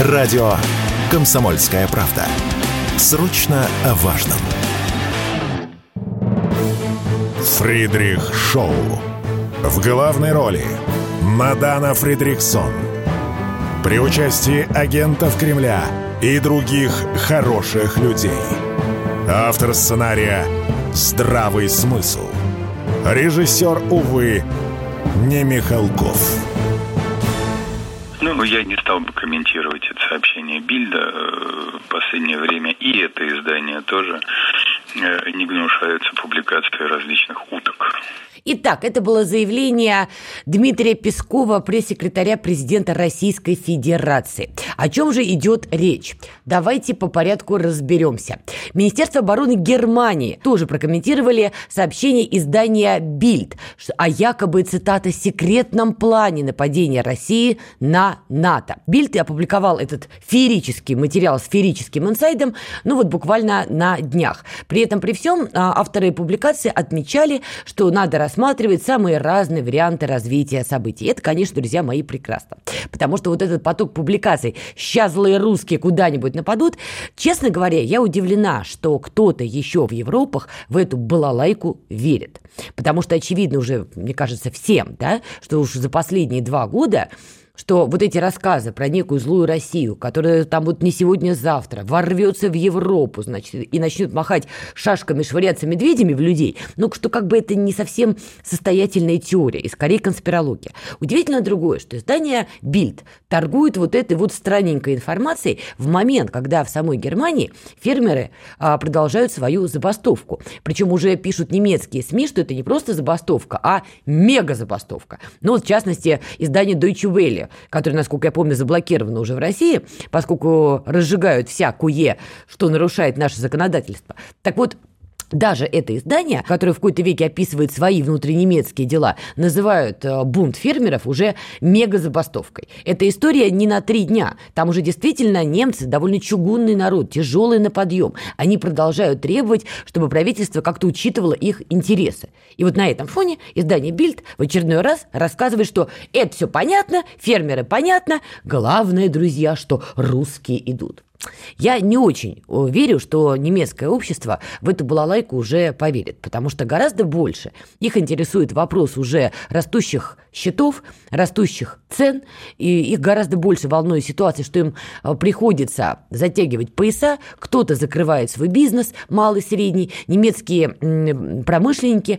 Радио «Комсомольская правда». Срочно о важном. Фридрих Шоу. В главной роли Мадана Фридриксон. При участии агентов Кремля и других хороших людей. Автор сценария «Здравый смысл». Режиссер, увы, не Михалков. Я не стал бы комментировать это сообщение Бильда. Э, в последнее время и это издание тоже э, не гнушаются публикацией различных уток. Итак, это было заявление Дмитрия Пескова, пресс-секретаря президента Российской Федерации. О чем же идет речь? Давайте по порядку разберемся. Министерство обороны Германии тоже прокомментировали сообщение издания «Бильд» о якобы, цитата, «секретном плане нападения России на НАТО». «Бильд» опубликовал этот феерический материал с феерическим инсайдом, ну вот буквально на днях. При этом, при всем, а, авторы публикации отмечали, что надо рассматривать самые разные варианты развития событий. Это, конечно, друзья мои, прекрасно. Потому что вот этот поток публикаций «Сейчас злые русские куда-нибудь нападут», честно говоря, я удивлена, что кто-то еще в Европах в эту балалайку верит. Потому что очевидно уже, мне кажется, всем, да, что уж за последние два года что вот эти рассказы про некую злую Россию, которая там вот не сегодня-завтра ворвется в Европу, значит, и начнет махать шашками, швыряться медведями в людей, ну, что как бы это не совсем состоятельная теория, и скорее конспирология. Удивительно другое, что издание «Бильд» торгует вот этой вот странненькой информацией в момент, когда в самой Германии фермеры а, продолжают свою забастовку. Причем уже пишут немецкие СМИ, что это не просто забастовка, а мега-забастовка. Ну, вот, в частности, издание Deutsche Welle которая, насколько я помню, заблокирована уже в России, поскольку разжигают всякое, что нарушает наше законодательство. Так вот, даже это издание, которое в какой-то веке описывает свои внутреннемецкие дела, называют э, бунт фермеров уже мега-забастовкой. Эта история не на три дня. Там уже действительно немцы довольно чугунный народ, тяжелый на подъем. Они продолжают требовать, чтобы правительство как-то учитывало их интересы. И вот на этом фоне издание «Бильд» в очередной раз рассказывает, что это все понятно, фермеры понятно, главное, друзья, что русские идут. Я не очень э, верю, что немецкое общество в эту балалайку уже поверит, потому что гораздо больше их интересует вопрос уже растущих счетов, растущих цен, и их гораздо больше волнует ситуация, что им э, приходится затягивать пояса, кто-то закрывает свой бизнес, малый, средний, немецкие промышленники,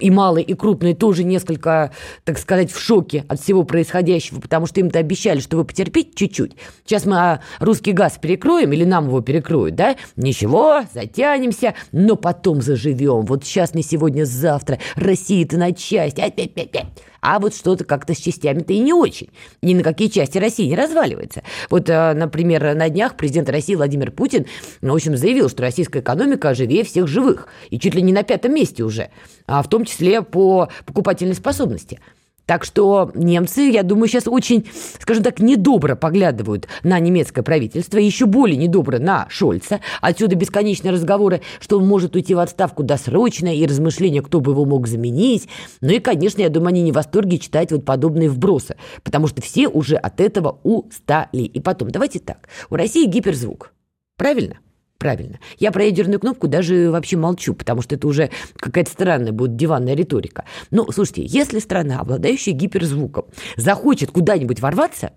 и малые, и крупные, тоже несколько, так сказать, в шоке от всего происходящего, потому что им-то обещали, что вы потерпите чуть-чуть. Сейчас мы а, русский газ перекроем, или нам его перекроют, да? Ничего, затянемся, но потом заживем. Вот сейчас, не сегодня, завтра. Россия-то на части. Опять-опять-опять а вот что-то как-то с частями-то и не очень. Ни на какие части России не разваливается. Вот, э, например, на днях президент России Владимир Путин, в общем, заявил, что российская экономика живее всех живых, и чуть ли не на пятом месте уже, а в том числе по покупательной способности. Так что немцы, я думаю, сейчас очень, скажем так, недобро поглядывают на немецкое правительство, еще более недобро на Шольца. Отсюда бесконечные разговоры, что он может уйти в отставку досрочно, и размышления, кто бы его мог заменить. Ну и, конечно, я думаю, они не в восторге читать вот подобные вбросы, потому что все уже от этого устали. И потом, давайте так, у России гиперзвук, правильно? Правильно. Я про ядерную кнопку даже вообще молчу, потому что это уже какая-то странная будет диванная риторика. Но, слушайте, если страна, обладающая гиперзвуком, захочет куда-нибудь ворваться,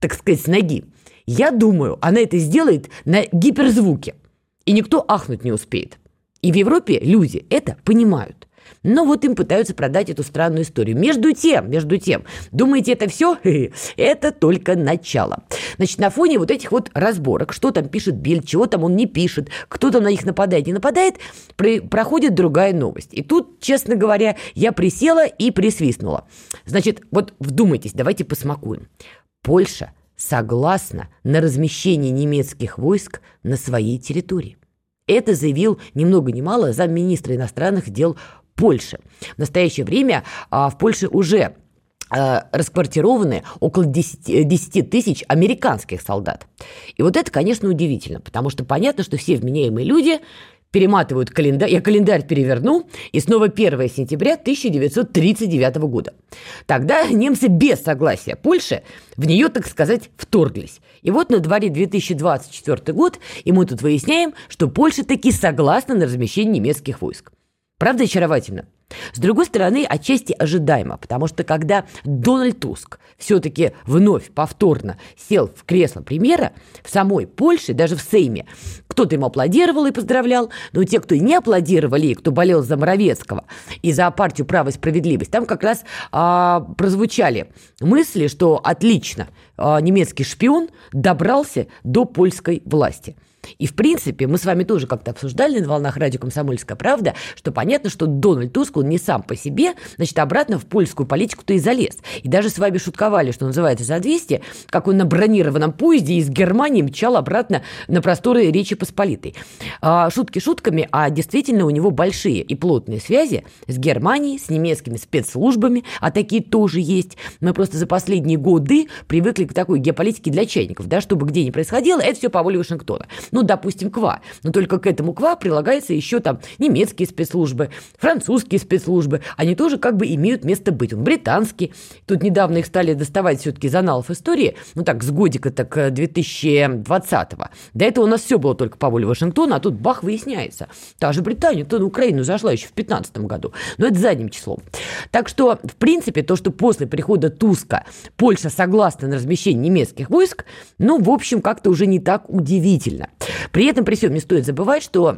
так сказать, с ноги, я думаю, она это сделает на гиперзвуке. И никто ахнуть не успеет. И в Европе люди это понимают. Но вот им пытаются продать эту странную историю. Между тем, между тем, думаете, это все? Это только начало. Значит, на фоне вот этих вот разборок, что там пишет Биль, чего там он не пишет, кто там на них нападает, не нападает, проходит другая новость. И тут, честно говоря, я присела и присвистнула. Значит, вот вдумайтесь, давайте посмакуем. Польша согласна на размещение немецких войск на своей территории. Это заявил ни много ни мало замминистра иностранных дел Польши. В настоящее время а, в Польше уже а, расквартированы около 10, 10 тысяч американских солдат. И вот это, конечно, удивительно, потому что понятно, что все вменяемые люди перематывают календарь, я календарь переверну, и снова 1 сентября 1939 года. Тогда немцы без согласия Польши в нее, так сказать, вторглись. И вот на дворе 2024 год, и мы тут выясняем, что Польша таки согласна на размещение немецких войск. Правда очаровательно? С другой стороны, отчасти ожидаемо, потому что когда Дональд Туск все-таки вновь повторно сел в кресло премьера, в самой Польше, даже в Сейме, кто-то ему аплодировал и поздравлял, но те, кто не аплодировали, и кто болел за Моровецкого и за партию «Право и справедливость», там как раз а, прозвучали мысли, что отлично, а, немецкий шпион добрался до польской власти – и, в принципе, мы с вами тоже как-то обсуждали на волнах радио «Комсомольская правда», что понятно, что Дональд Туск, он не сам по себе, значит, обратно в польскую политику-то и залез. И даже с вами шутковали, что называется, за 200, как он на бронированном поезде из Германии мчал обратно на просторы Речи Посполитой. А, шутки шутками, а действительно у него большие и плотные связи с Германией, с немецкими спецслужбами, а такие тоже есть. Мы просто за последние годы привыкли к такой геополитике для чайников, да, чтобы где ни происходило, это все по воле Вашингтона ну, допустим, КВА. Но только к этому КВА прилагается еще там немецкие спецслужбы, французские спецслужбы. Они тоже как бы имеют место быть. Он британский. Тут недавно их стали доставать все-таки из аналов истории, ну так, с годика так 2020-го. До этого у нас все было только по воле Вашингтона, а тут бах, выясняется. Та же Британия, то на Украину зашла еще в 2015 году. Но это задним числом. Так что, в принципе, то, что после прихода Туска Польша согласна на размещение немецких войск, ну, в общем, как-то уже не так удивительно. При этом, при всем, не стоит забывать, что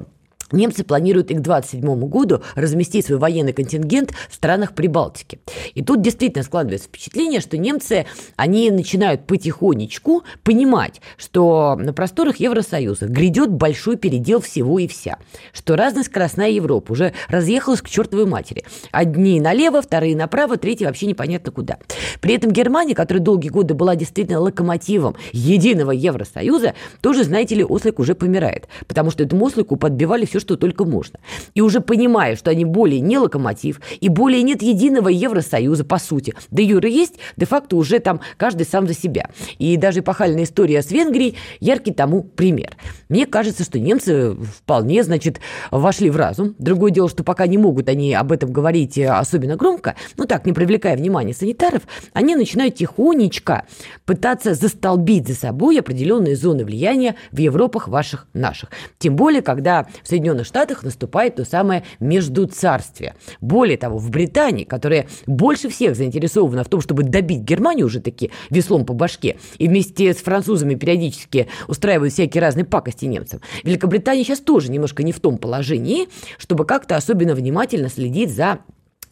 Немцы планируют и к 27 году разместить свой военный контингент в странах Прибалтики. И тут действительно складывается впечатление, что немцы, они начинают потихонечку понимать, что на просторах Евросоюза грядет большой передел всего и вся, что разная скоростная Европа уже разъехалась к чертовой матери. Одни налево, вторые направо, третьи вообще непонятно куда. При этом Германия, которая долгие годы была действительно локомотивом единого Евросоюза, тоже, знаете ли, ослик уже помирает, потому что этому ослику подбивали все, что только можно. И уже понимая, что они более не локомотив, и более нет единого Евросоюза, по сути. Да юра есть, де-факто уже там каждый сам за себя. И даже эпохальная история с Венгрией – яркий тому пример. Мне кажется, что немцы вполне, значит, вошли в разум. Другое дело, что пока не могут они об этом говорить особенно громко, ну так, не привлекая внимания санитаров, они начинают тихонечко пытаться застолбить за собой определенные зоны влияния в Европах ваших наших. Тем более, когда в Соединенных Соединенных Штатах наступает то самое междуцарствие. Более того, в Британии, которая больше всех заинтересована в том, чтобы добить Германию уже таки веслом по башке, и вместе с французами периодически устраивают всякие разные пакости немцам, Великобритания сейчас тоже немножко не в том положении, чтобы как-то особенно внимательно следить за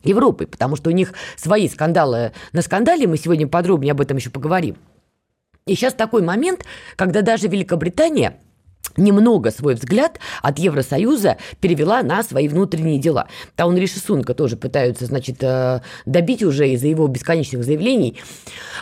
Европой, потому что у них свои скандалы на скандале, мы сегодня подробнее об этом еще поговорим. И сейчас такой момент, когда даже Великобритания – немного свой взгляд от Евросоюза перевела на свои внутренние дела. Таун Риши Сунка тоже пытаются, значит, э, добить уже из-за его бесконечных заявлений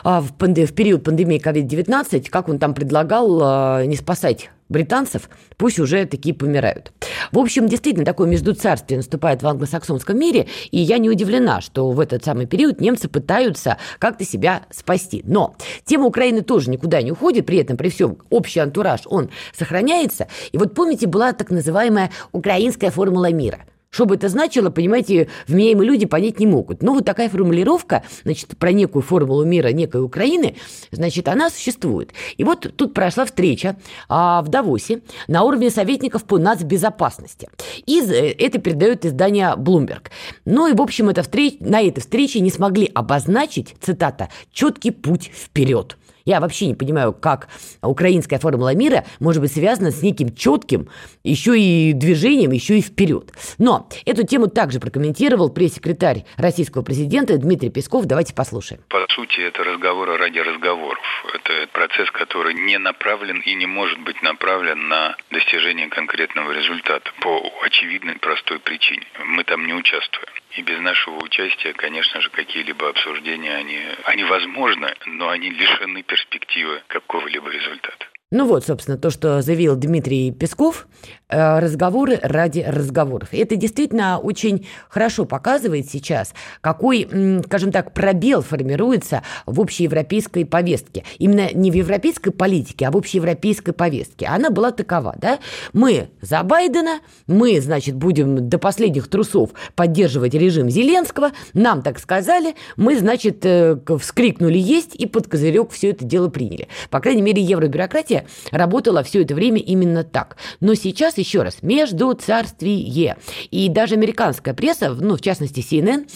а, в, период пандемии COVID-19, как он там предлагал э, не спасать британцев, пусть уже такие помирают. В общем, действительно, такое междуцарствие наступает в англосаксонском мире, и я не удивлена, что в этот самый период немцы пытаются как-то себя спасти. Но тема Украины тоже никуда не уходит, при этом, при всем, общий антураж, он сохраняется. И вот помните, была так называемая украинская формула мира – что бы это значило, понимаете, вменяемые люди понять не могут. Но вот такая формулировка, значит, про некую формулу мира некой Украины, значит, она существует. И вот тут прошла встреча а, в Давосе на уровне советников по нацбезопасности. И это передает издание Bloomberg. Ну и, в общем, это встреч... на этой встрече не смогли обозначить, цитата, «четкий путь вперед». Я вообще не понимаю, как украинская формула мира может быть связана с неким четким еще и движением, еще и вперед. Но эту тему также прокомментировал пресс-секретарь российского президента Дмитрий Песков. Давайте послушаем. По сути, это разговоры ради разговоров. Это процесс, который не направлен и не может быть направлен на достижение конкретного результата по очевидной простой причине. Мы там не участвуем. И без нашего участия, конечно же, какие-либо обсуждения, они, они возможны, но они лишены перспективы какого-либо результата. Ну вот, собственно, то, что заявил Дмитрий Песков, разговоры ради разговоров. Это действительно очень хорошо показывает сейчас, какой, скажем так, пробел формируется в общеевропейской повестке. Именно не в европейской политике, а в общеевропейской повестке. Она была такова, да? Мы за Байдена, мы, значит, будем до последних трусов поддерживать режим Зеленского, нам так сказали, мы, значит, э, вскрикнули есть и под козырек все это дело приняли. По крайней мере, евробюрократия работала все это время именно так. Но сейчас, еще раз, между царствие. И даже американская пресса, ну, в частности, CNN,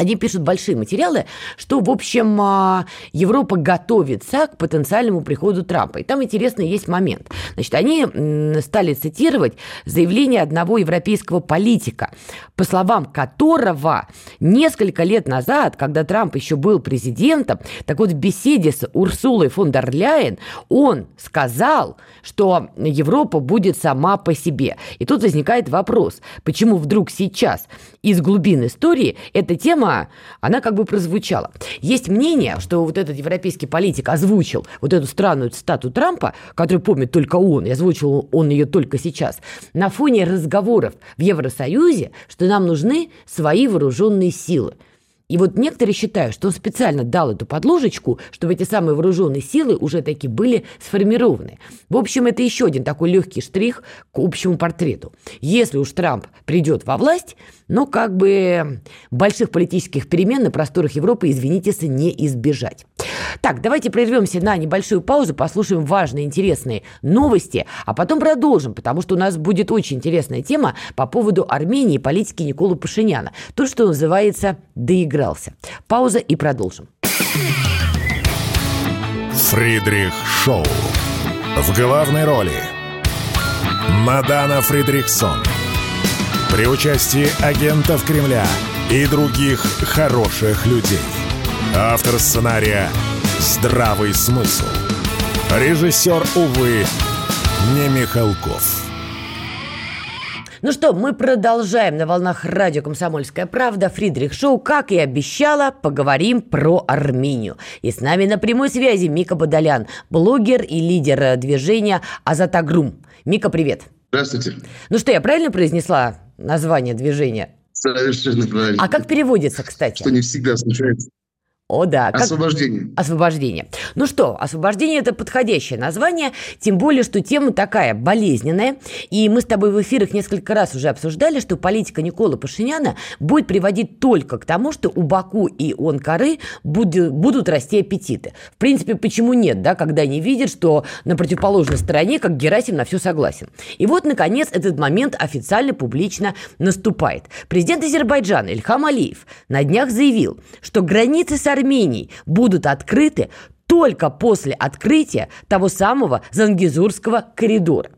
они пишут большие материалы, что, в общем, а, Европа готовится к потенциальному приходу Трампа. И там интересный есть момент. Значит, они стали цитировать заявление одного европейского политика, по словам которого несколько лет назад, когда Трамп еще был президентом, так вот в беседе с Урсулой фон дер Ляйен он сказал, что Европа будет сама по себе. И тут возникает вопрос, почему вдруг сейчас из глубин истории эта тема она как бы прозвучала. Есть мнение, что вот этот европейский политик озвучил вот эту странную цитату Трампа, которую помнит только он, и озвучил он ее только сейчас, на фоне разговоров в Евросоюзе, что нам нужны свои вооруженные силы – и вот некоторые считают, что он специально дал эту подложечку, чтобы эти самые вооруженные силы уже таки были сформированы. В общем, это еще один такой легкий штрих к общему портрету. Если уж Трамп придет во власть, ну, как бы больших политических перемен на просторах Европы, извините, не избежать. Так, давайте прервемся на небольшую паузу, послушаем важные, интересные новости, а потом продолжим, потому что у нас будет очень интересная тема по поводу Армении и политики Николы Пашиняна. То, что называется «доигрался». Пауза и продолжим. Фридрих Шоу. В главной роли Мадана Фридрихсон. При участии агентов Кремля и других хороших людей. Автор сценария Здравый смысл. Режиссер, увы, не Михалков. Ну что, мы продолжаем на волнах радио «Комсомольская правда». Фридрих Шоу, как и обещала, поговорим про Армению. И с нами на прямой связи Мика Бадалян, блогер и лидер движения «Азатагрум». Мика, привет. Здравствуйте. Ну что, я правильно произнесла название движения? Совершенно правильно. А как переводится, кстати? Что не всегда случается. О, да. Как... Освобождение. Освобождение. Ну что, освобождение – это подходящее название, тем более, что тема такая болезненная. И мы с тобой в эфирах несколько раз уже обсуждали, что политика Никола Пашиняна будет приводить только к тому, что у Баку и Онкары будут, будут расти аппетиты. В принципе, почему нет, да, когда они видят, что на противоположной стороне, как Герасим, на все согласен. И вот, наконец, этот момент официально, публично наступает. Президент Азербайджана Ильхам Алиев на днях заявил, что границы с Арменией будут открыты только после открытия того самого Зангизурского коридора.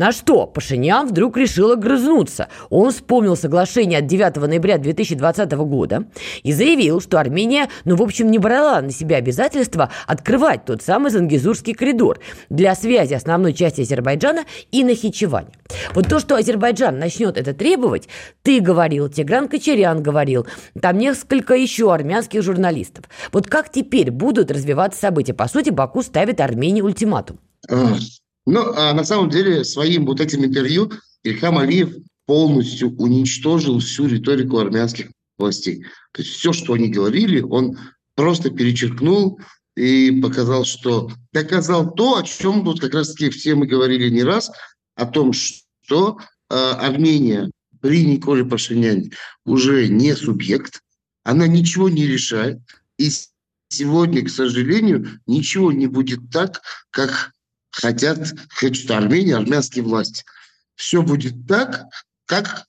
На что Пашинян вдруг решил огрызнуться. Он вспомнил соглашение от 9 ноября 2020 года и заявил, что Армения, ну, в общем, не брала на себя обязательства открывать тот самый Зангизурский коридор для связи основной части Азербайджана и Нахичевани. Вот то, что Азербайджан начнет это требовать, ты говорил, Тигран Кочерян говорил, там несколько еще армянских журналистов. Вот как теперь будут развиваться события? По сути, Баку ставит Армении ультиматум. Ну, а на самом деле, своим вот этим интервью Ильхам Алиев полностью уничтожил всю риторику армянских властей. То есть все, что они говорили, он просто перечеркнул и показал, что доказал то, о чем тут как раз-таки все мы говорили не раз, о том, что э, Армения при Николе Пашиняне уже не субъект, она ничего не решает, и сегодня, к сожалению, ничего не будет так, как хотят, хочет Армения, армянские власти. Все будет так, как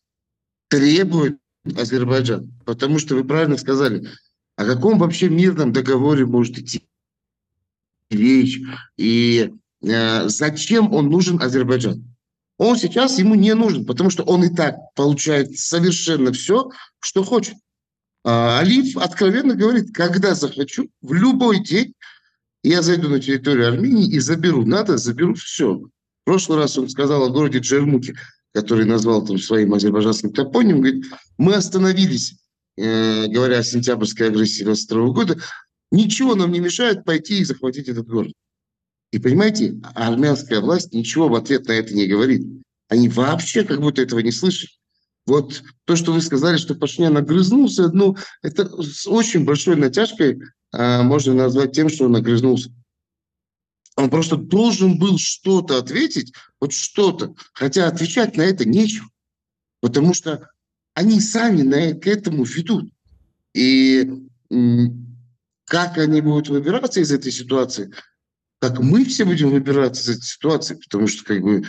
требует Азербайджан. Потому что вы правильно сказали, о каком вообще мирном договоре может идти речь и э, зачем он нужен Азербайджан? Он сейчас ему не нужен, потому что он и так получает совершенно все, что хочет. А Алиф откровенно говорит, когда захочу, в любой день я зайду на территорию Армении и заберу. Надо, заберу все. В прошлый раз он сказал о городе Джермуке, который назвал там своим азербайджанским топонимом. Говорит, мы остановились, э, говоря о сентябрьской агрессии 22 года. Ничего нам не мешает пойти и захватить этот город. И понимаете, армянская власть ничего в ответ на это не говорит. Они вообще как будто этого не слышат. Вот то, что вы сказали, что Пашинян огрызнулся, ну, это с очень большой натяжкой а, можно назвать тем, что он огрызнулся. Он просто должен был что-то ответить, вот что-то, хотя отвечать на это нечего, потому что они сами на, к этому ведут. И как они будут выбираться из этой ситуации, как мы все будем выбираться из этой ситуации, потому что как бы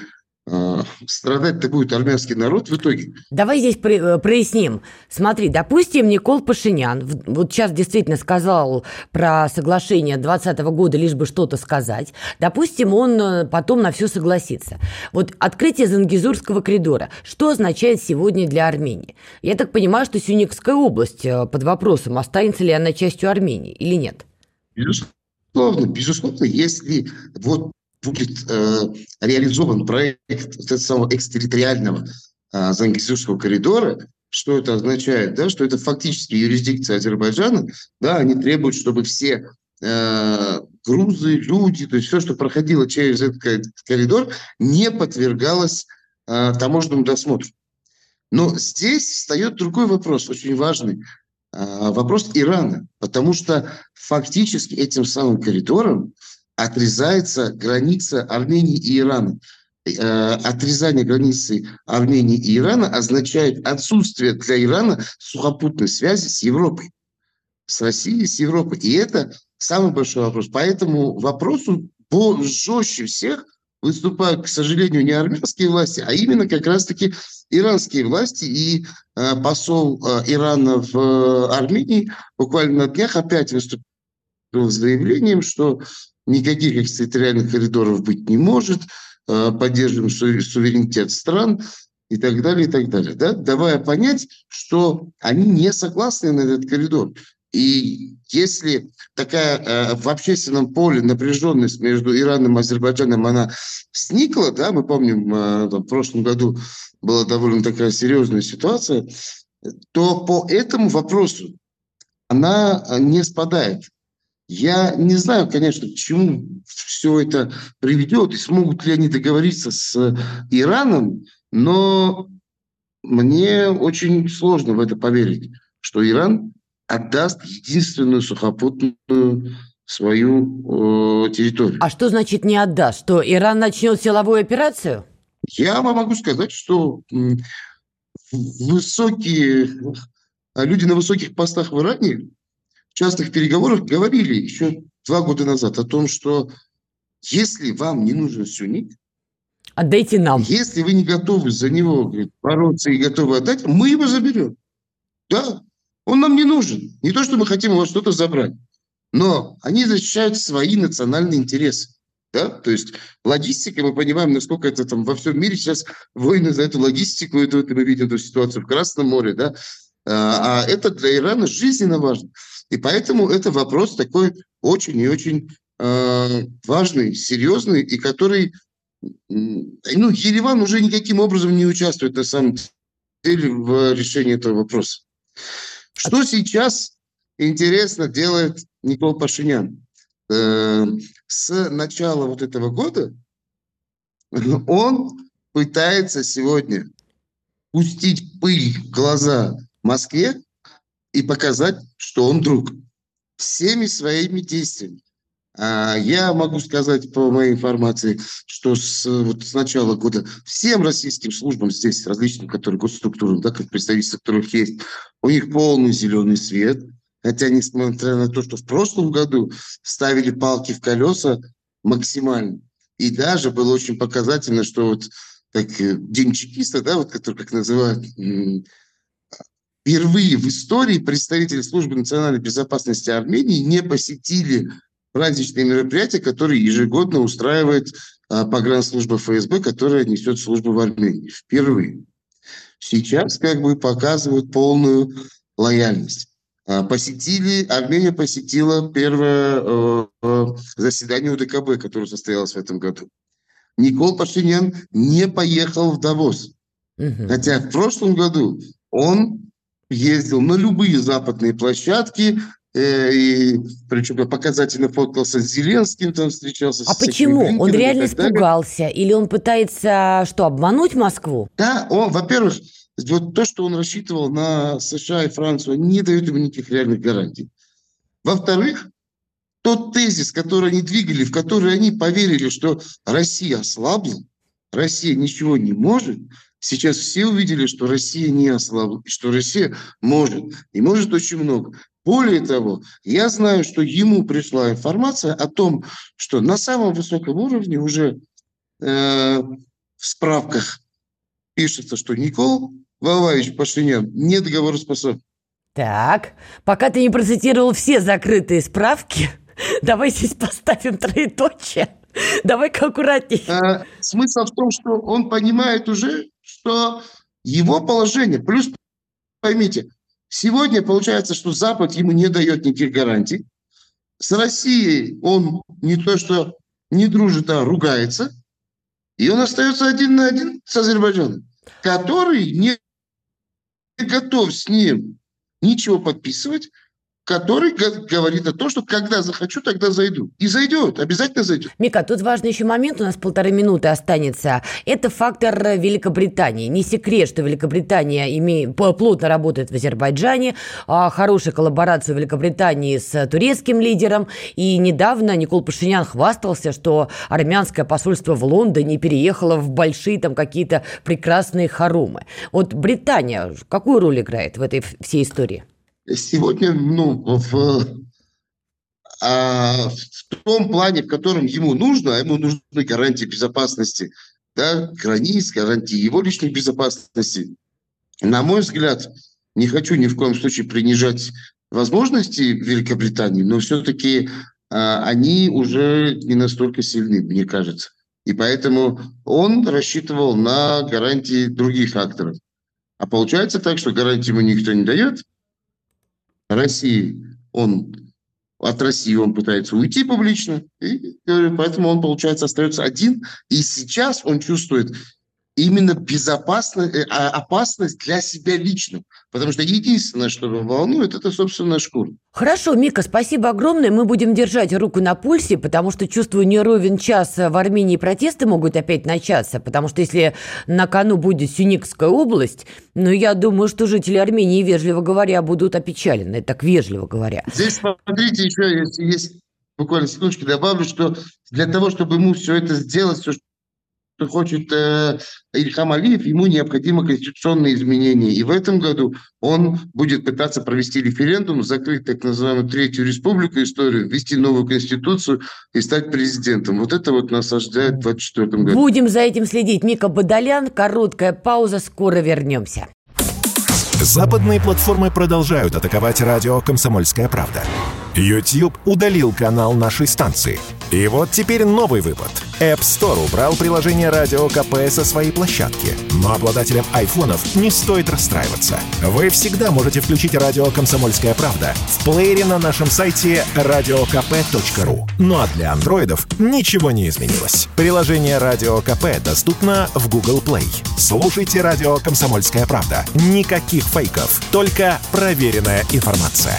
страдать-то будет армянский народ в итоге. Давай здесь э, проясним. Смотри, допустим, Никол Пашинян вот сейчас действительно сказал про соглашение 2020 года, лишь бы что-то сказать. Допустим, он э, потом на все согласится. Вот открытие Зангизурского коридора, что означает сегодня для Армении? Я так понимаю, что Сюникская область э, под вопросом, останется ли она частью Армении или нет? Безусловно, безусловно, если вот будет э, реализован проект вот этого самого экстерриториального э, Зангизурского коридора, что это означает, да, что это фактически юрисдикция Азербайджана, да, они требуют, чтобы все э, грузы, люди, то есть все, что проходило через этот коридор, не подвергалось э, таможенному досмотру. Но здесь встает другой вопрос, очень важный, э, вопрос Ирана, потому что фактически этим самым коридором отрезается граница Армении и Ирана. Э, отрезание границы Армении и Ирана означает отсутствие для Ирана сухопутной связи с Европой, с Россией, с Европой. И это самый большой вопрос. Поэтому вопросу жестче всех выступают, к сожалению, не армянские власти, а именно как раз-таки иранские власти. И э, посол э, Ирана в э, Армении буквально на днях опять выступил с заявлением, что никаких экстерриториальных коридоров быть не может, э, поддерживаем суверенитет стран и так далее, и так далее. Да? Давая понять, что они не согласны на этот коридор. И если такая э, в общественном поле напряженность между Ираном и Азербайджаном, она сникла, да, мы помним, э, в прошлом году была довольно такая серьезная ситуация, то по этому вопросу она не спадает. Я не знаю, конечно, к чему все это приведет и смогут ли они договориться с Ираном, но мне очень сложно в это поверить, что Иран отдаст единственную сухопутную свою э, территорию. А что значит не отдаст? Что Иран начнет силовую операцию? Я вам могу сказать, что высокие люди на высоких постах в Иране в частных переговорах говорили еще два года назад о том, что если вам не нужен сюнит, отдайте нам. Если вы не готовы за него говорит, бороться и готовы отдать, мы его заберем. Да, он нам не нужен. Не то, что мы хотим у вас что-то забрать. Но они защищают свои национальные интересы. Да? То есть логистика, мы понимаем, насколько это там во всем мире сейчас войны за эту логистику, это, это мы видим эту ситуацию в Красном море, да, а, а это для Ирана жизненно важно. И поэтому это вопрос такой очень и очень э, важный, серьезный, и который, ну, Ереван уже никаким образом не участвует на самом деле в решении этого вопроса. Что сейчас, интересно, делает Никол Пашинян? Э, с начала вот этого года он пытается сегодня пустить пыль в глаза Москве и показать, что он друг. Всеми своими действиями. А я могу сказать по моей информации, что с, вот с начала года всем российским службам здесь, различным, которые госструктурам, да, как представительства которых есть, у них полный зеленый свет. Хотя, несмотря на то, что в прошлом году ставили палки в колеса максимально. И даже было очень показательно, что вот так, э, День чекиста, да, вот, который, как называют, впервые в истории представители службы национальной безопасности Армении не посетили праздничные мероприятия, которые ежегодно устраивает а, погранслужба ФСБ, которая несет службу в Армении. Впервые. Сейчас как бы показывают полную лояльность. А, посетили, Армения посетила первое э, э, заседание УДКБ, которое состоялось в этом году. Никол Пашинян не поехал в Давос. Угу. Хотя в прошлом году он ездил на любые западные площадки, Э, и причем показательно фоткался с Зеленским, там встречался. А почему? Он реально испугался? Или он пытается что, обмануть Москву? Да, он, во-первых, вот то, что он рассчитывал на США и Францию, не дает ему никаких реальных гарантий. Во-вторых, тот тезис, который они двигали, в который они поверили, что Россия ослабла, Россия ничего не может, сейчас все увидели, что Россия не ослабла, что Россия может, и может очень много. Более того, я знаю, что ему пришла информация о том, что на самом высоком уровне уже э, в справках пишется, что Никол Валаевич Пашинян недоговороспособен. Так, пока ты не процитировал все закрытые справки, давай здесь поставим троеточие. Давай-ка аккуратнее. А, смысл в том, что он понимает уже, что его положение, плюс поймите, Сегодня получается, что Запад ему не дает никаких гарантий. С Россией он не то что не дружит, а ругается. И он остается один на один с Азербайджаном, который не готов с ним ничего подписывать, который говорит о том, что когда захочу, тогда зайду. И зайдет, обязательно зайдет. Мика, тут важный еще момент, у нас полторы минуты останется. Это фактор Великобритании. Не секрет, что Великобритания имеет, плотно работает в Азербайджане, а хорошая коллаборация Великобритании с турецким лидером. И недавно Никол Пашинян хвастался, что армянское посольство в Лондоне переехало в большие там какие-то прекрасные хорумы. Вот Британия какую роль играет в этой всей истории? Сегодня ну, в, а, в том плане, в котором ему нужно, а ему нужны гарантии безопасности да, границ, гарантии его личной безопасности. На мой взгляд, не хочу ни в коем случае принижать возможности Великобритании, но все-таки а, они уже не настолько сильны, мне кажется. И поэтому он рассчитывал на гарантии других акторов. А получается так, что гарантии ему никто не дает, России, он от России он пытается уйти публично, и поэтому он, получается, остается один. И сейчас он чувствует именно безопасность, э, а, опасность для себя лично. Потому что единственное, что его волнует, это собственная шкура. Хорошо, Мика, спасибо огромное. Мы будем держать руку на пульсе, потому что, чувствую, не ровен час в Армении протесты могут опять начаться, потому что если на кону будет Сюникская область, ну, я думаю, что жители Армении, вежливо говоря, будут опечалены, так вежливо говоря. Здесь, смотрите, еще есть, есть буквально секундочку добавлю, что для того, чтобы ему все это сделать, все, что хочет э, Ильхам Алиев, ему необходимы конституционные изменения. И в этом году он будет пытаться провести референдум, закрыть так называемую Третью Республику историю, ввести новую конституцию и стать президентом. Вот это вот нас ожидает в 2024 году. Будем за этим следить. Мика Бадолян, короткая пауза, скоро вернемся. Западные платформы продолжают атаковать радио «Комсомольская правда». YouTube удалил канал нашей станции. И вот теперь новый выпад. App Store убрал приложение Радио КП со своей площадки. Но обладателям айфонов не стоит расстраиваться. Вы всегда можете включить радио «Комсомольская правда» в плеере на нашем сайте radiokp.ru. Ну а для андроидов ничего не изменилось. Приложение Радио КП доступно в Google Play. Слушайте радио «Комсомольская правда». Никаких фейков, только проверенная информация.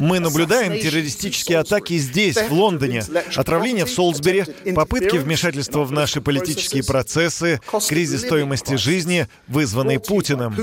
Мы наблюдаем террористические атаки здесь, в Лондоне, отравление в Солсбери, попытки вмешательства в наши политические процессы, кризис стоимости жизни, вызванный Путиным.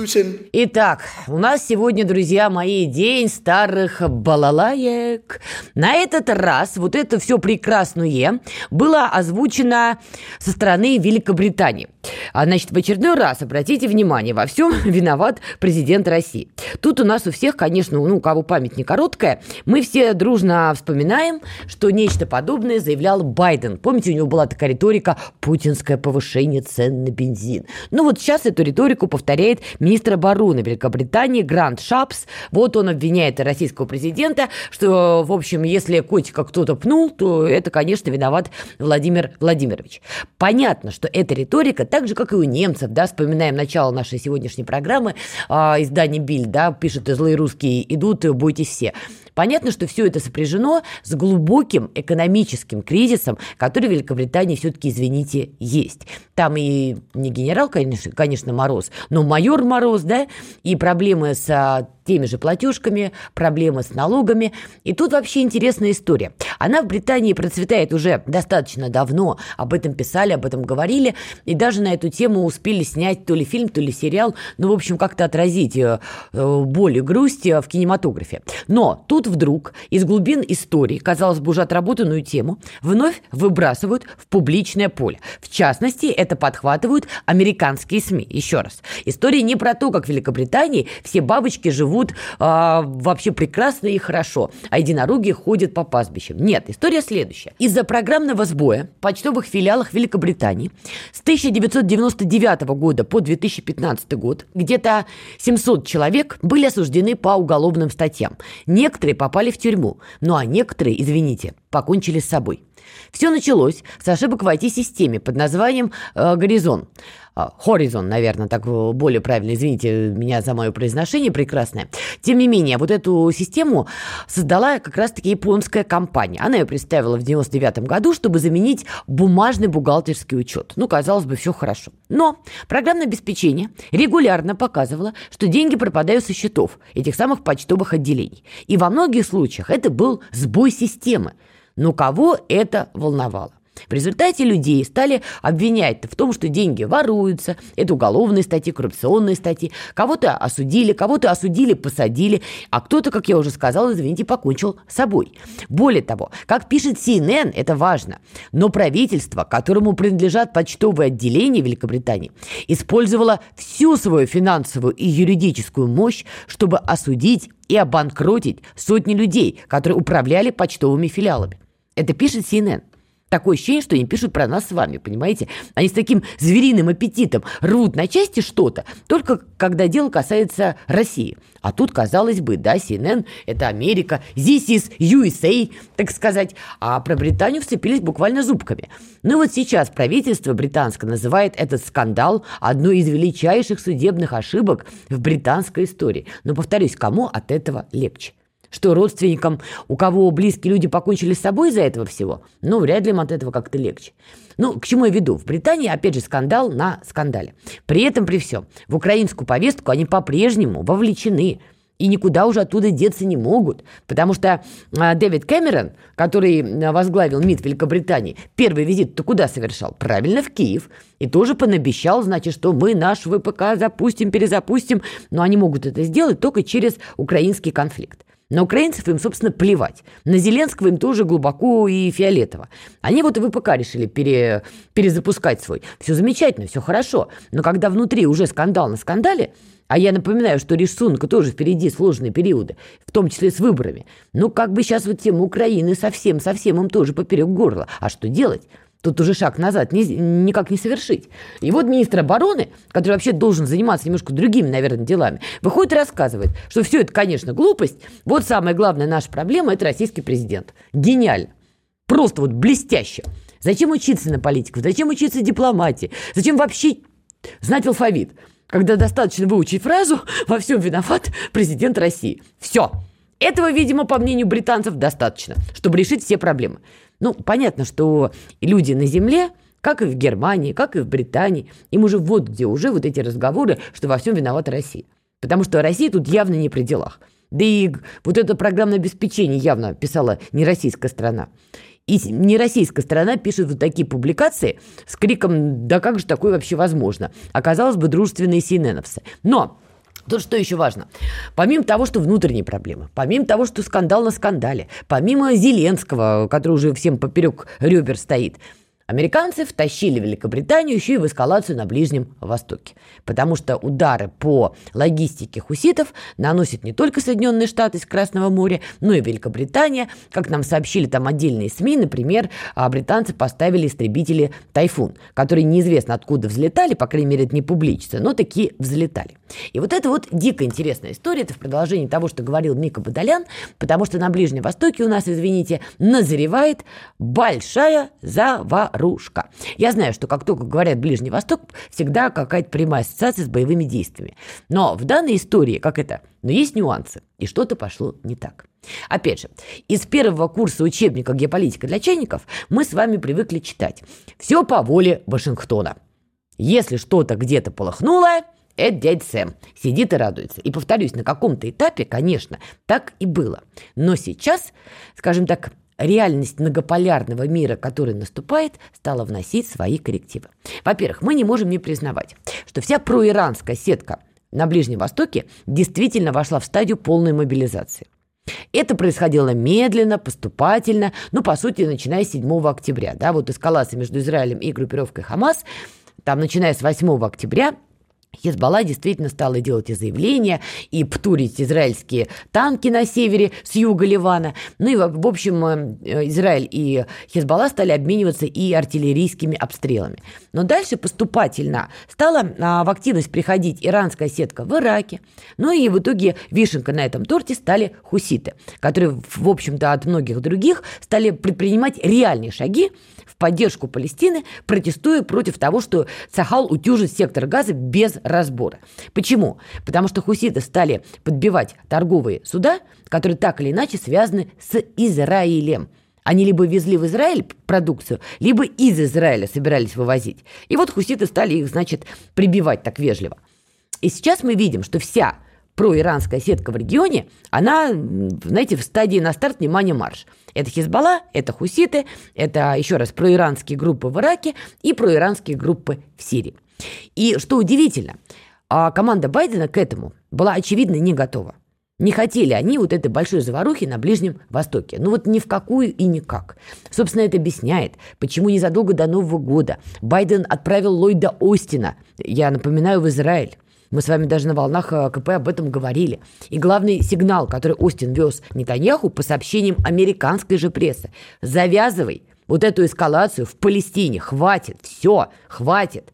Итак, у нас сегодня, друзья мои, день старых балалаек. На этот раз вот это все прекрасное было озвучено со стороны Великобритании. А, значит, в очередной раз, обратите внимание, во всем виноват президент России. Тут у нас у всех, конечно, ну, у кого память не короткая. Мы все дружно вспоминаем, что нечто подобное заявлял Байден. Помните, у него была такая риторика «путинское повышение цен на бензин». Ну вот сейчас эту риторику повторяет министр обороны Великобритании Грант Шапс. Вот он обвиняет российского президента, что, в общем, если котика кто-то пнул, то это, конечно, виноват Владимир Владимирович. Понятно, что эта риторика, так же, как и у немцев, да, вспоминаем начало нашей сегодняшней программы, э, издание Биль, да, пишет «Злые русские идут, бойтесь все». Понятно, что все это сопряжено с глубоким экономическим кризисом, который в Великобритании все-таки, извините, есть. Там и не генерал, конечно, конечно, Мороз, но майор Мороз, да, и проблемы с а, теми же платежками, проблемы с налогами. И тут вообще интересная история. Она в Британии процветает уже достаточно давно, об этом писали, об этом говорили, и даже на эту тему успели снять то ли фильм, то ли сериал, ну, в общем, как-то отразить э, э, боль и грусть в кинематографе. Но тут вдруг из глубин истории, казалось бы, уже отработанную тему, вновь выбрасывают в публичное поле. В частности, это подхватывают американские СМИ. Еще раз. История не про то, как в Великобритании все бабочки живут живут а, вообще прекрасно и хорошо, а единороги ходят по пастбищам. Нет, история следующая. Из-за программного сбоя в почтовых филиалах Великобритании с 1999 года по 2015 год где-то 700 человек были осуждены по уголовным статьям. Некоторые попали в тюрьму, ну а некоторые, извините, покончили с собой. Все началось с ошибок в IT-системе под названием э, «Горизон». Horizon, наверное, так более правильно, извините меня за мое произношение прекрасное. Тем не менее, вот эту систему создала как раз-таки японская компания. Она ее представила в 99 году, чтобы заменить бумажный бухгалтерский учет. Ну, казалось бы, все хорошо. Но программное обеспечение регулярно показывало, что деньги пропадают со счетов этих самых почтовых отделений. И во многих случаях это был сбой системы. Но кого это волновало? В результате людей стали обвинять в том, что деньги воруются, это уголовные статьи, коррупционные статьи. Кого-то осудили, кого-то осудили, посадили, а кто-то, как я уже сказала, извините, покончил с собой. Более того, как пишет CNN, это важно, но правительство, которому принадлежат почтовые отделения Великобритании, использовало всю свою финансовую и юридическую мощь, чтобы осудить и обанкротить сотни людей, которые управляли почтовыми филиалами. Это пишет CNN. Такое ощущение, что они пишут про нас с вами, понимаете? Они с таким звериным аппетитом рвут на части что-то, только когда дело касается России. А тут, казалось бы, да, CNN – это Америка, this is USA, так сказать. А про Британию вцепились буквально зубками. Ну вот сейчас правительство британское называет этот скандал одной из величайших судебных ошибок в британской истории. Но, повторюсь, кому от этого легче? Что родственникам, у кого близкие люди покончили с собой из-за этого всего, ну, вряд ли им от этого как-то легче. Ну, к чему я веду? В Британии, опять же, скандал на скандале. При этом, при всем, в украинскую повестку они по-прежнему вовлечены и никуда уже оттуда деться не могут, потому что а, Дэвид Кэмерон, который возглавил МИД Великобритании, первый визит-то куда совершал? Правильно, в Киев. И тоже понабещал, значит, что мы наш ВПК запустим, перезапустим, но они могут это сделать только через украинский конфликт. На украинцев им, собственно, плевать. На Зеленского им тоже глубоко и фиолетово. Они вот и ВПК решили пере, перезапускать свой. Все замечательно, все хорошо. Но когда внутри уже скандал на скандале, а я напоминаю, что рисунка тоже впереди сложные периоды, в том числе с выборами. Ну, как бы сейчас вот тема Украины совсем-совсем им тоже поперек горла. А что делать? Тут уже шаг назад не, никак не совершить. И вот министр обороны, который вообще должен заниматься немножко другими, наверное, делами, выходит и рассказывает, что все это, конечно, глупость. Вот самая главная наша проблема – это российский президент. Гениально. Просто вот блестяще. Зачем учиться на политику? Зачем учиться дипломатии? Зачем вообще знать алфавит? Когда достаточно выучить фразу «во всем виноват президент России». Все. Этого, видимо, по мнению британцев, достаточно, чтобы решить все проблемы. Ну, понятно, что люди на Земле, как и в Германии, как и в Британии, им уже вот где уже вот эти разговоры, что во всем виновата Россия. Потому что Россия тут явно не при делах. Да и вот это программное обеспечение явно писала не российская страна. И не российская сторона пишет вот такие публикации с криком «Да как же такое вообще возможно?» Оказалось бы, дружественные синеновцы. Но Тут что еще важно? Помимо того, что внутренние проблемы, помимо того, что скандал на скандале, помимо Зеленского, который уже всем поперек ребер стоит, Американцы втащили Великобританию еще и в эскалацию на Ближнем Востоке, потому что удары по логистике хуситов наносят не только Соединенные Штаты из Красного моря, но и Великобритания. Как нам сообщили там отдельные СМИ, например, а, британцы поставили истребители «Тайфун», которые неизвестно откуда взлетали, по крайней мере, это не публичится, но такие взлетали. И вот это вот дико интересная история, это в продолжении того, что говорил Мика Бадолян, потому что на Ближнем Востоке у нас, извините, назревает большая заварушка. Я знаю, что как только говорят Ближний Восток, всегда какая-то прямая ассоциация с боевыми действиями. Но в данной истории, как это, но есть нюансы, и что-то пошло не так. Опять же, из первого курса учебника «Геополитика для чайников» мы с вами привыкли читать «Все по воле Вашингтона». Если что-то где-то полыхнуло, это дядя Сэм сидит и радуется. И повторюсь, на каком-то этапе, конечно, так и было. Но сейчас, скажем так, реальность многополярного мира, который наступает, стала вносить свои коррективы. Во-первых, мы не можем не признавать, что вся проиранская сетка на Ближнем Востоке действительно вошла в стадию полной мобилизации. Это происходило медленно, поступательно, ну, по сути, начиная с 7 октября. Да, вот эскалация между Израилем и группировкой Хамас, там, начиная с 8 октября, Хизбалла действительно стала делать и заявления, и птурить израильские танки на севере с юга Ливана. Ну и, в общем, э, Израиль и Хизбалла стали обмениваться и артиллерийскими обстрелами. Но дальше поступательно стала а, в активность приходить иранская сетка в Ираке. Ну и в итоге вишенка на этом торте стали хуситы, которые, в общем-то, от многих других стали предпринимать реальные шаги поддержку Палестины, протестуя против того, что Сахал утюжит сектор газа без разбора. Почему? Потому что хуситы стали подбивать торговые суда, которые так или иначе связаны с Израилем. Они либо везли в Израиль продукцию, либо из Израиля собирались вывозить. И вот хуситы стали их, значит, прибивать так вежливо. И сейчас мы видим, что вся проиранская сетка в регионе, она, знаете, в стадии на старт, внимание, марш. Это Хизбалла, это хуситы, это, еще раз, проиранские группы в Ираке и проиранские группы в Сирии. И что удивительно, а команда Байдена к этому была, очевидно, не готова. Не хотели они вот этой большой заварухи на Ближнем Востоке. Ну вот ни в какую и никак. Собственно, это объясняет, почему незадолго до Нового года Байден отправил Ллойда Остина, я напоминаю, в Израиль. Мы с вами даже на волнах э, КП об этом говорили. И главный сигнал, который Остин вез Нетаньяху по сообщениям американской же прессы. Завязывай вот эту эскалацию в Палестине. Хватит, все, хватит.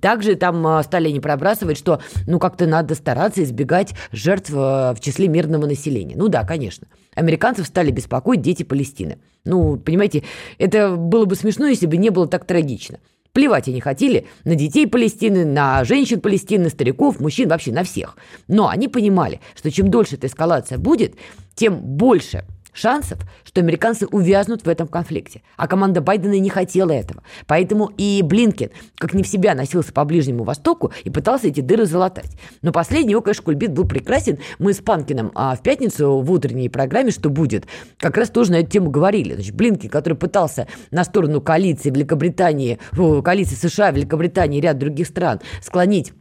Также там а, стали они пробрасывать, что ну как-то надо стараться избегать жертв а, в числе мирного населения. Ну да, конечно. Американцев стали беспокоить дети Палестины. Ну, понимаете, это было бы смешно, если бы не было так трагично. Плевать они хотели на детей Палестины, на женщин Палестины, стариков, мужчин, вообще на всех. Но они понимали, что чем дольше эта эскалация будет, тем больше шансов, что американцы увязнут в этом конфликте. А команда Байдена не хотела этого. Поэтому и Блинкен, как не в себя, носился по Ближнему Востоку и пытался эти дыры залатать. Но последний его, конечно, кульбит был прекрасен. Мы с Панкиным а в пятницу в утренней программе «Что будет?» как раз тоже на эту тему говорили. Значит, Блинкен, который пытался на сторону коалиции Великобритании, коалиции США, Великобритании и ряд других стран склонить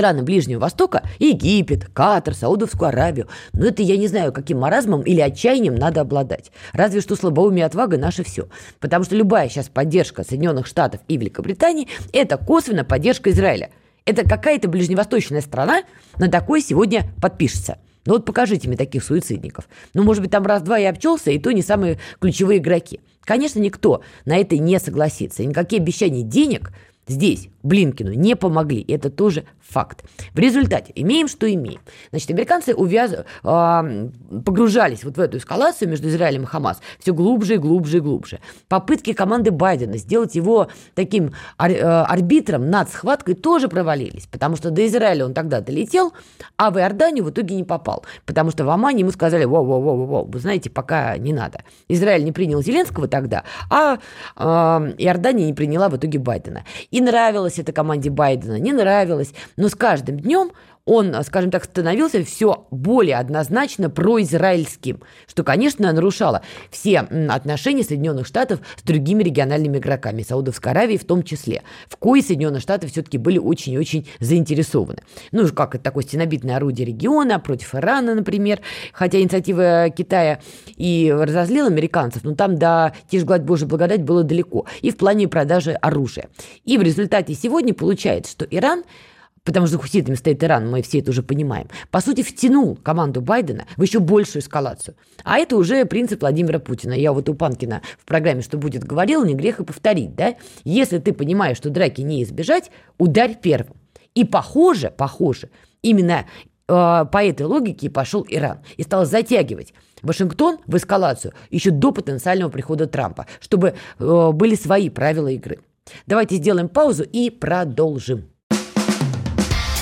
страны Ближнего Востока, Египет, Катар, Саудовскую Аравию. Но это я не знаю, каким маразмом или отчаянием надо обладать. Разве что слабоумие отвага наше все. Потому что любая сейчас поддержка Соединенных Штатов и Великобритании – это косвенно поддержка Израиля. Это какая-то ближневосточная страна на такое сегодня подпишется. Ну вот покажите мне таких суицидников. Ну, может быть, там раз-два и обчелся, и то не самые ключевые игроки. Конечно, никто на это не согласится. И никакие обещания денег – здесь Блинкину не помогли. Это тоже факт. В результате имеем, что имеем. Значит, американцы увяз... э, погружались вот в эту эскалацию между Израилем и Хамас все глубже и глубже и глубже. Попытки команды Байдена сделать его таким э, арбитром над схваткой тоже провалились, потому что до Израиля он тогда долетел, а в Иорданию в итоге не попал, потому что в Омане ему сказали, во-во-во-во, вы знаете, пока не надо. Израиль не принял Зеленского тогда, а Иордания не приняла в итоге Байдена. И нравилось это команде Байдена, не нравилось, но с каждым днем он, скажем так, становился все более однозначно произраильским, что, конечно, нарушало все отношения Соединенных Штатов с другими региональными игроками, Саудовской Аравии в том числе, в кои Соединенные Штаты все-таки были очень и очень заинтересованы. Ну, как это такое стенобитное орудие региона против Ирана, например, хотя инициатива Китая и разозлила американцев, но там до тишь гладь Божьей благодать было далеко, и в плане продажи оружия. И в результате сегодня получается, что Иран потому что за хуситами стоит Иран, мы все это уже понимаем, по сути, втянул команду Байдена в еще большую эскалацию. А это уже принцип Владимира Путина. Я вот у Панкина в программе «Что будет» говорил, не грех и повторить, да? Если ты понимаешь, что драки не избежать, ударь первым. И похоже, похоже, именно э, по этой логике пошел Иран и стал затягивать Вашингтон в эскалацию еще до потенциального прихода Трампа, чтобы э, были свои правила игры. Давайте сделаем паузу и продолжим.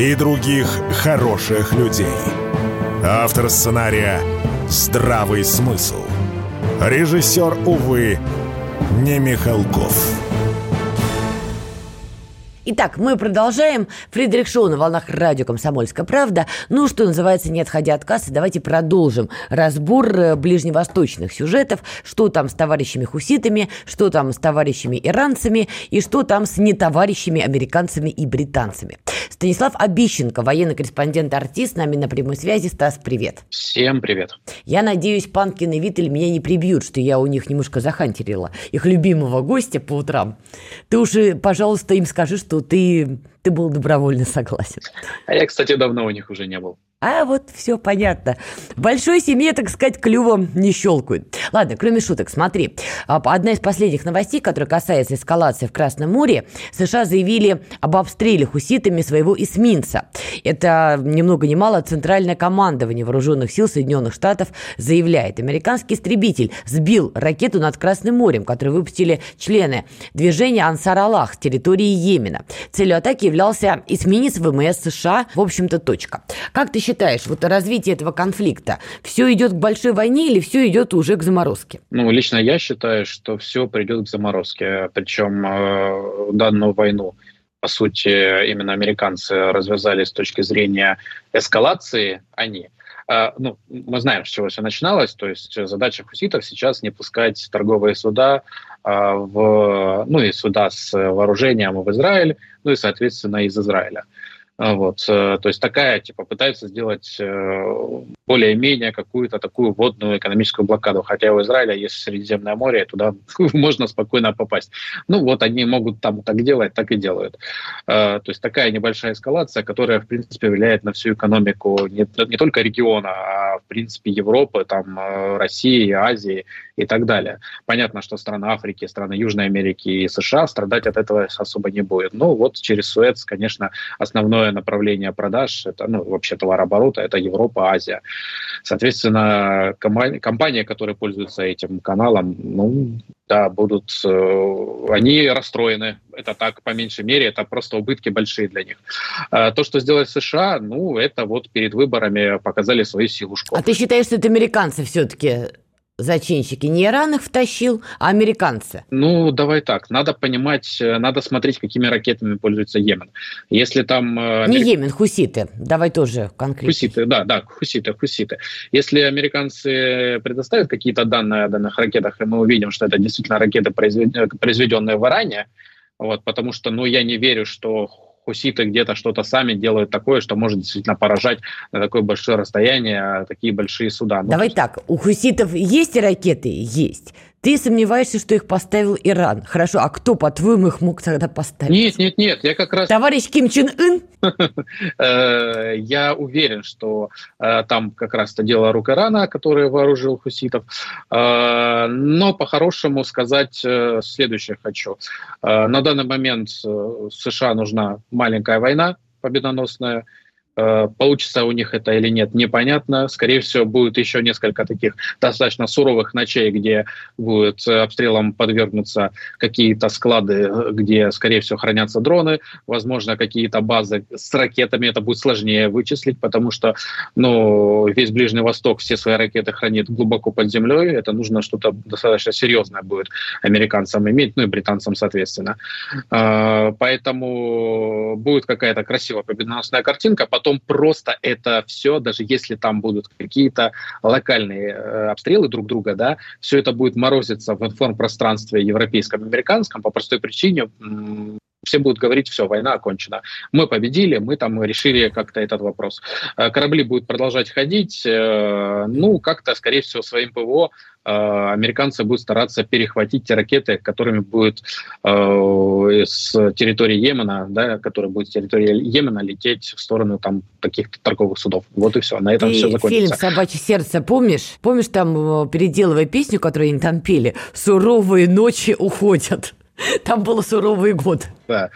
и других хороших людей. Автор сценария «Здравый смысл». Режиссер, увы, не Михалков. Итак, мы продолжаем. Фридрих Шоу на волнах радио «Комсомольская правда». Ну, что называется, не отходя от кассы, давайте продолжим разбор э, ближневосточных сюжетов. Что там с товарищами хуситами, что там с товарищами иранцами и что там с нетоварищами американцами и британцами. Станислав Обищенко, военный корреспондент-артист, с нами на прямой связи. Стас, привет. Всем привет. Я надеюсь, Панкин и Виттель меня не прибьют, что я у них немножко захантерила их любимого гостя по утрам. Ты уж, пожалуйста, им скажи, что ты, ты был добровольно согласен. А я, кстати, давно у них уже не был. А вот все понятно. В большой семье, так сказать, клювом не щелкают. Ладно, кроме шуток, смотри. А, одна из последних новостей, которая касается эскалации в Красном море, США заявили об обстреле хуситами своего эсминца. Это ни много ни мало центральное командование вооруженных сил Соединенных Штатов заявляет. Американский истребитель сбил ракету над Красным морем, которую выпустили члены движения Ансар-Аллах с территории Йемена. Целью атаки являлся эсминец ВМС США. В общем-то, точка. Как ты считаешь, вот развитие этого конфликта, все идет к большой войне или все идет уже к заморозке? Ну, лично я считаю, что все придет к заморозке. Причем э, данную войну, по сути, именно американцы развязали с точки зрения эскалации они. Э, ну, мы знаем, с чего все начиналось. То есть задача хуситов сейчас не пускать торговые суда э, в, ну и суда с вооружением в Израиль, ну и, соответственно, из Израиля. Вот, э, то есть такая, типа, пытается сделать э, более-менее какую-то такую водную экономическую блокаду. Хотя у Израиля есть Средиземное море, туда можно спокойно попасть. Ну вот они могут там так делать, так и делают. Э, то есть такая небольшая эскалация, которая, в принципе, влияет на всю экономику не, не только региона, а, в принципе, Европы, там, России, Азии и так далее. Понятно, что страны Африки, страны Южной Америки и США страдать от этого особо не будет. Ну вот через Суэц, конечно, основное направление продаж, это, ну, вообще товарооборота, это Европа, Азия. Соответственно, компания, которые пользуются этим каналом, ну, да, будут, э, они расстроены. Это так, по меньшей мере, это просто убытки большие для них. А то, что сделали США, ну, это вот перед выборами показали свою силушку. А ты считаешь, что это американцы все-таки зачинщики. Не Иран их втащил, а американцы. Ну, давай так. Надо понимать, э, надо смотреть, какими ракетами пользуется Йемен. Если там... Америк... Не Йемен, хуситы. Давай тоже конкретно. Хуситы, да, да, хуситы, хуситы. Если американцы предоставят какие-то данные о данных ракетах, и мы увидим, что это действительно ракеты, произведенные в Иране, вот, потому что, ну, я не верю, что хуситы где-то что-то сами делают такое, что может действительно поражать на такое большое расстояние такие большие суда. Ну, Давай есть... так, у хуситов есть ракеты? Есть. Ты сомневаешься, что их поставил Иран. Хорошо, а кто, по-твоему, их мог тогда поставить? Нет, нет, нет, я как раз... Товарищ Ким Чен Ын? Э, я уверен, что э, там как раз-то дело рук Ирана, который вооружил хуситов. Э, но по-хорошему сказать следующее хочу. На данный момент США нужна маленькая война победоносная, получится у них это или нет, непонятно. Скорее всего, будет еще несколько таких достаточно суровых ночей, где будет обстрелом подвергнуться какие-то склады, где, скорее всего, хранятся дроны, возможно, какие-то базы с ракетами. Это будет сложнее вычислить, потому что ну, весь Ближний Восток все свои ракеты хранит глубоко под землей. Это нужно что-то достаточно серьезное будет американцам иметь, ну и британцам, соответственно. Э, поэтому будет какая-то красивая победоносная картинка, потом просто это все, даже если там будут какие-то локальные э, обстрелы друг друга, да, все это будет морозиться в информпространстве европейском, американском по простой причине, все будут говорить, все, война окончена. Мы победили, мы там решили как-то этот вопрос. Э, корабли будут продолжать ходить, э, ну, как-то, скорее всего, своим ПВО э, американцы будут стараться перехватить те ракеты, которыми будет с территории Йемена, да, которые будут с территории Йемена лететь в сторону там каких-то торговых судов. Вот и все, на этом Ты все закончится. фильм «Собачье сердце» помнишь? Помнишь там, переделывая песню, которую они там пели? «Суровые ночи уходят». Там был суровый год. Да.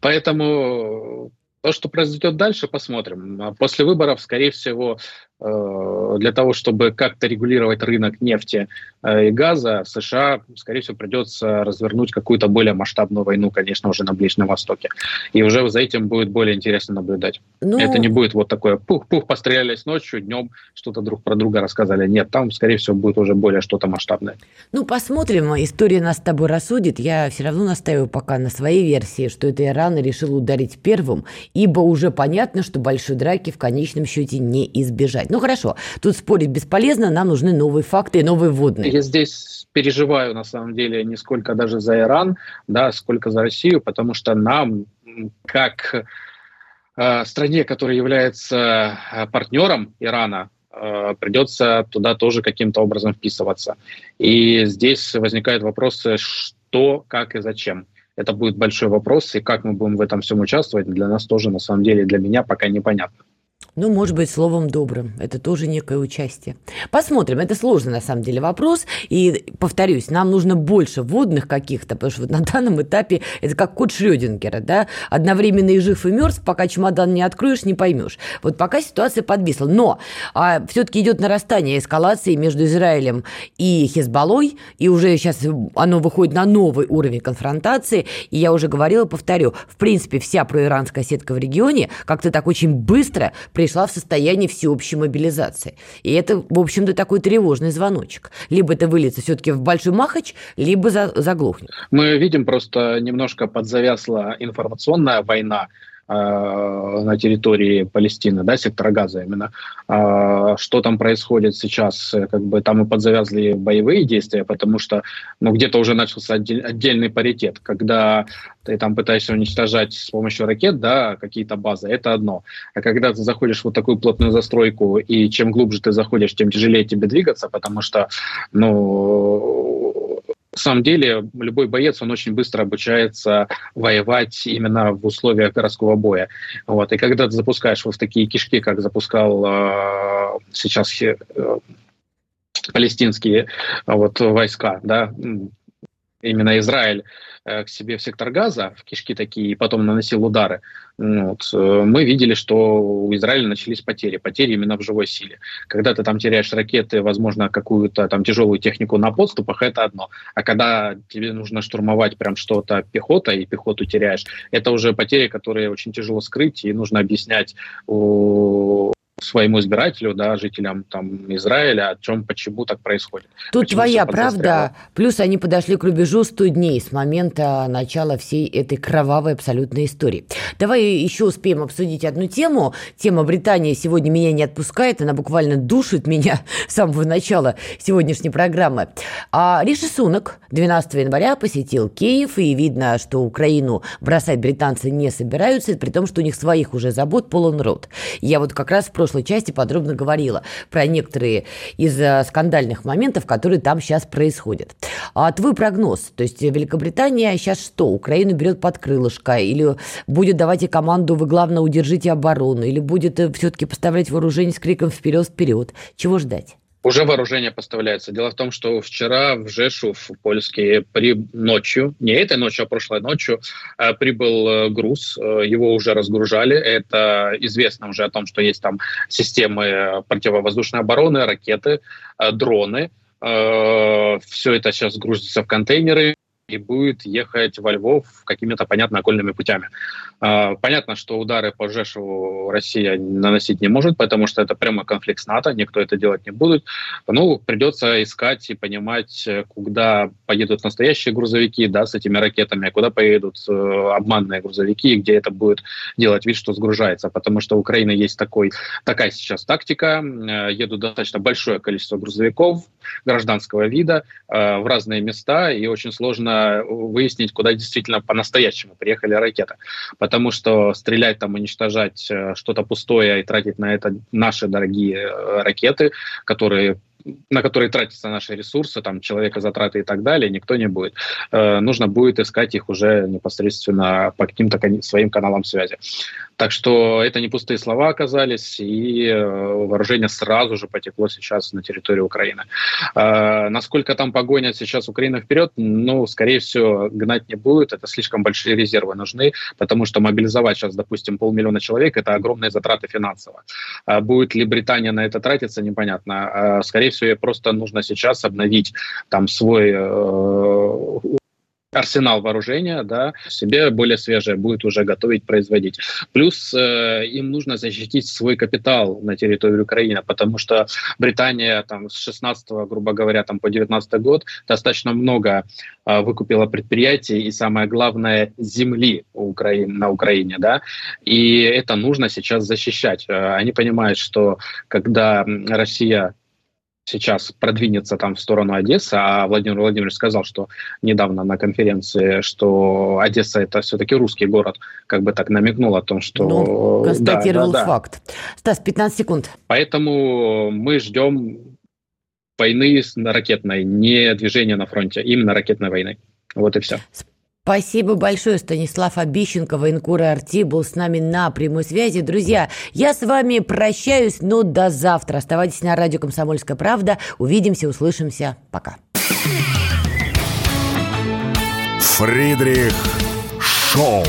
Поэтому то, что произойдет дальше, посмотрим. А после выборов, скорее всего, для того, чтобы как-то регулировать рынок нефти э, и газа, США, скорее всего, придется развернуть какую-то более масштабную войну, конечно, уже на Ближнем Востоке. И уже за этим будет более интересно наблюдать. Ну... Это не будет вот такое пух-пух, пострелялись ночью, днем что-то друг про друга рассказали. Нет, там, скорее всего, будет уже более что-то масштабное. Ну, посмотрим. История нас с тобой рассудит. Я все равно настаиваю пока на своей версии, что это Иран решил ударить первым, ибо уже понятно, что большой драки в конечном счете не избежать сказать. Ну хорошо, тут спорить бесполезно, нам нужны новые факты и новые вводные. Я здесь переживаю на самом деле не сколько даже за Иран, да, сколько за Россию, потому что нам, как э, стране, которая является э, партнером Ирана, э, придется туда тоже каким-то образом вписываться. И здесь возникают вопросы, что, как и зачем. Это будет большой вопрос, и как мы будем в этом всем участвовать, для нас тоже, на самом деле, для меня пока непонятно. Ну, может быть, словом добрым. Это тоже некое участие. Посмотрим. Это сложный, на самом деле, вопрос. И, повторюсь, нам нужно больше водных каких-то, потому что вот на данном этапе это как код Шрёдингера, да? Одновременно и жив, и мертв, пока чемодан не откроешь, не поймешь. Вот пока ситуация подвисла. Но а, все-таки идет нарастание эскалации между Израилем и Хезболой, и уже сейчас оно выходит на новый уровень конфронтации. И я уже говорила, повторю, в принципе, вся проиранская сетка в регионе как-то так очень быстро пришла в состояние всеобщей мобилизации. И это, в общем-то, такой тревожный звоночек. Либо это выльется все-таки в большой махач, либо заглохнет. Мы видим просто немножко подзавязла информационная война на территории Палестины, да, сектора Газа именно. А, что там происходит сейчас? Как бы там и подзавязли боевые действия, потому что ну, где-то уже начался отдельный паритет, когда ты там пытаешься уничтожать с помощью ракет, да, какие-то базы, это одно. А когда ты заходишь в вот такую плотную застройку, и чем глубже ты заходишь, тем тяжелее тебе двигаться, потому что, ну, на самом деле любой боец, он очень быстро обучается воевать именно в условиях городского боя. Вот. И когда ты запускаешь вот такие кишки, как запускал э, сейчас э, палестинские вот, войска, да, именно Израиль, к себе в сектор газа, в кишки такие, и потом наносил удары, вот, э, мы видели, что у Израиля начались потери, потери именно в живой силе. Когда ты там теряешь ракеты, возможно, какую-то там тяжелую технику на подступах, это одно. А когда тебе нужно штурмовать прям что-то пехота, и пехоту теряешь, это уже потери, которые очень тяжело скрыть, и нужно объяснять своему избирателю, да, жителям там Израиля, о чем, почему так происходит. Тут почему твоя правда, плюс они подошли к рубежу 100 дней с момента начала всей этой кровавой абсолютной истории. Давай еще успеем обсудить одну тему. Тема Британии сегодня меня не отпускает, она буквально душит меня с самого начала сегодняшней программы. А Риши Сунок 12 января посетил Киев, и видно, что Украину бросать британцы не собираются, при том, что у них своих уже забот полон рот. Я вот как раз в прошлом прошлой части подробно говорила про некоторые из э, скандальных моментов, которые там сейчас происходят. А твой прогноз, то есть Великобритания сейчас что, Украину берет под крылышко, или будет давать ей команду «Вы, главное, удержите оборону», или будет э, все-таки поставлять вооружение с криком «Вперед, вперед»? Чего ждать? Уже вооружение поставляется. Дело в том, что вчера в Жешув польский при ночью, не этой ночью, а прошлой ночью, э, прибыл э, груз. Э, его уже разгружали. Это известно уже о том, что есть там системы противовоздушной обороны, ракеты, дроны. Все это сейчас грузится в контейнеры и будет ехать во Львов какими-то, понятно, окольными путями. А, понятно, что удары по Жешеву Россия наносить не может, потому что это прямо конфликт с НАТО, никто это делать не будет. Ну, придется искать и понимать, куда поедут настоящие грузовики да, с этими ракетами, а куда поедут э, обманные грузовики, где это будет делать вид, что сгружается. Потому что у Украины есть такой, такая сейчас тактика. Э, едут достаточно большое количество грузовиков гражданского вида э, в разные места, и очень сложно выяснить, куда действительно по-настоящему приехали ракеты. Потому что стрелять там, уничтожать э, что-то пустое и тратить на это наши дорогие э, ракеты, которые на которые тратятся наши ресурсы, там, человека затраты и так далее, никто не будет. Э, нужно будет искать их уже непосредственно по каким-то своим каналам связи. Так что это не пустые слова оказались, и э, вооружение сразу же потекло сейчас на территорию Украины. Э, насколько там погонят сейчас Украина вперед, ну, скорее всего, гнать не будет, это слишком большие резервы нужны, потому что мобилизовать сейчас, допустим, полмиллиона человек, это огромные затраты финансово. А будет ли Британия на это тратиться, непонятно. А, скорее всего, просто нужно сейчас обновить там свой э, арсенал вооружения, да, себе более свежее будет уже готовить, производить. Плюс э, им нужно защитить свой капитал на территории Украины, потому что Британия там с 16 грубо говоря, там по 19 год достаточно много э, выкупила предприятий и самое главное земли у на Украине, да, и это нужно сейчас защищать. Э, они понимают, что когда Россия сейчас продвинется там в сторону Одессы, а Владимир Владимирович сказал, что недавно на конференции, что Одесса это все-таки русский город, как бы так намекнул о том, что... Ну, констатировал да, да, да. факт. Стас, 15 секунд. Поэтому мы ждем войны ракетной, не движения на фронте, именно ракетной войны. Вот и все. Спасибо большое, Станислав Обищенко, военкор Арти, был с нами на прямой связи. Друзья, я с вами прощаюсь, но до завтра. Оставайтесь на радио «Комсомольская правда». Увидимся, услышимся. Пока. Фридрих Шоу.